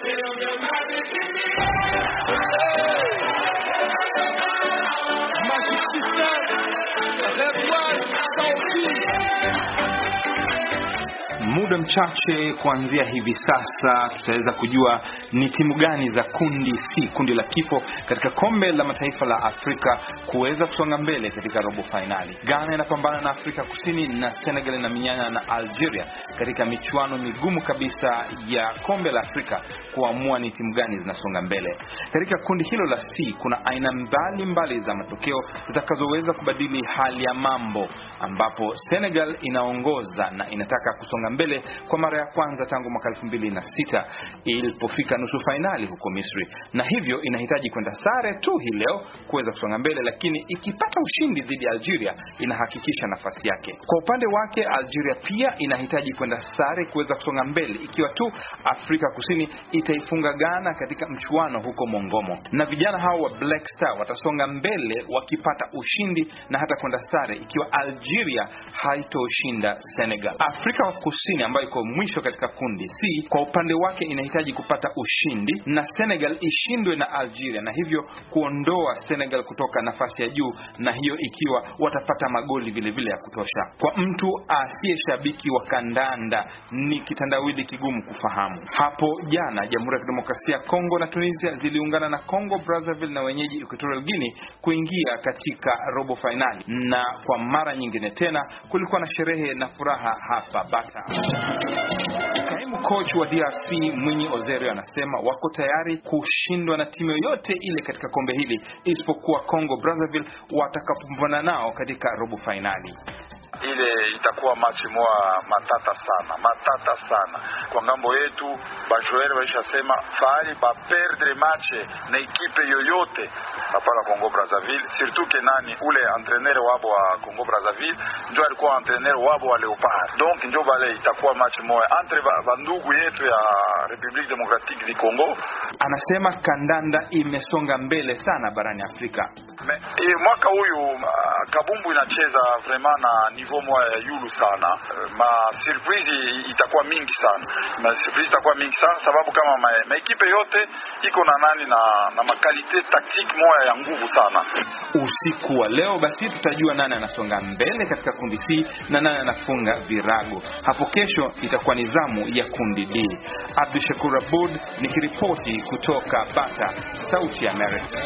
Magic system, left, right, south, east. Muda mchache kuanzia hivi sasa tutaweza kujua ni timu gani za kundi C, kundi la kifo katika kombe la mataifa la Afrika kuweza kusonga mbele katika robo fainali. Ghana inapambana na Afrika Kusini na Senegal inaminyana na Algeria katika michuano migumu kabisa ya kombe la Afrika kuamua ni timu gani zinasonga mbele. Katika kundi hilo la C kuna aina mbalimbali mbali za matokeo zitakazoweza kubadili hali ya mambo, ambapo Senegal inaongoza na inataka kusonga mbele kwa mara ya kwanza tangu mwaka 2006 ilipofika nusu fainali huko Misri, na hivyo inahitaji kwenda sare tu hii leo kuweza kusonga mbele, lakini ikipata ushindi dhidi ya Algeria inahakikisha nafasi yake. Kwa upande wake, Algeria pia inahitaji kwenda sare kuweza kusonga mbele, ikiwa tu Afrika Kusini itaifunga Ghana katika mchuano huko Mongomo, na vijana hao wa Black Star watasonga mbele wakipata ushindi na hata kwenda sare ikiwa Algeria haitoshinda Senegal. Afrika Kusini ambayo iko mwisho katika kundi C, kwa upande wake inahitaji kupata ushindi na Senegal ishindwe na Algeria, na hivyo kuondoa Senegal kutoka nafasi ya juu, na hiyo ikiwa watapata magoli vile vile ya kutosha. Kwa mtu asiye shabiki wa kandanda ni kitandawili kigumu kufahamu. Hapo jana Jamhuri ya Kidemokrasia ya Kongo na Tunisia ziliungana na Congo Brazzaville na wenyeji Equatorial Guinea kuingia katika robo fainali, na kwa mara nyingine tena kulikuwa na sherehe na furaha hapa Bata. Coach wa DRC Mwinyi Ozerio anasema wako tayari kushindwa na timu yoyote ile katika kombe hili isipokuwa Congo Brazzaville watakapopambana nao katika robo fainali. Ile itakuwa machi moa matata sana, matata sana kwa ng'ambo yetu. Bajoer baishasema fali baperdre mache na ekipe yoyote hapana Congo Brazzaville, surtout ke nani ule entraîneur wabo wa Congo Brazzaville ndio alikuwa entraîneur wabo wa Leopard, donc ndio bale itakuwa machi moya entre bandugu yetu ya Republique Democratique du Congo. Anasema kandanda imesonga mbele sana barani Afrika. Me, e, mwaka huyu uh, kabumbu inacheza vraiment na niveau ya yulu sana. Ma surprise itakuwa mingi sana, ma surprise itakuwa mingi sana sababu kama ma, ma ekipe yote iko na nani na, na makalite tactique moya ya nguvu sana. Usiku wa leo basi tutajua nani anasonga mbele katika kundi C na nani anafunga virago. Hapo kesho itakuwa ni zamu ya kundi D. Abdu Shakur Abud nikiripoti kutoka Bata, Sauti ya America.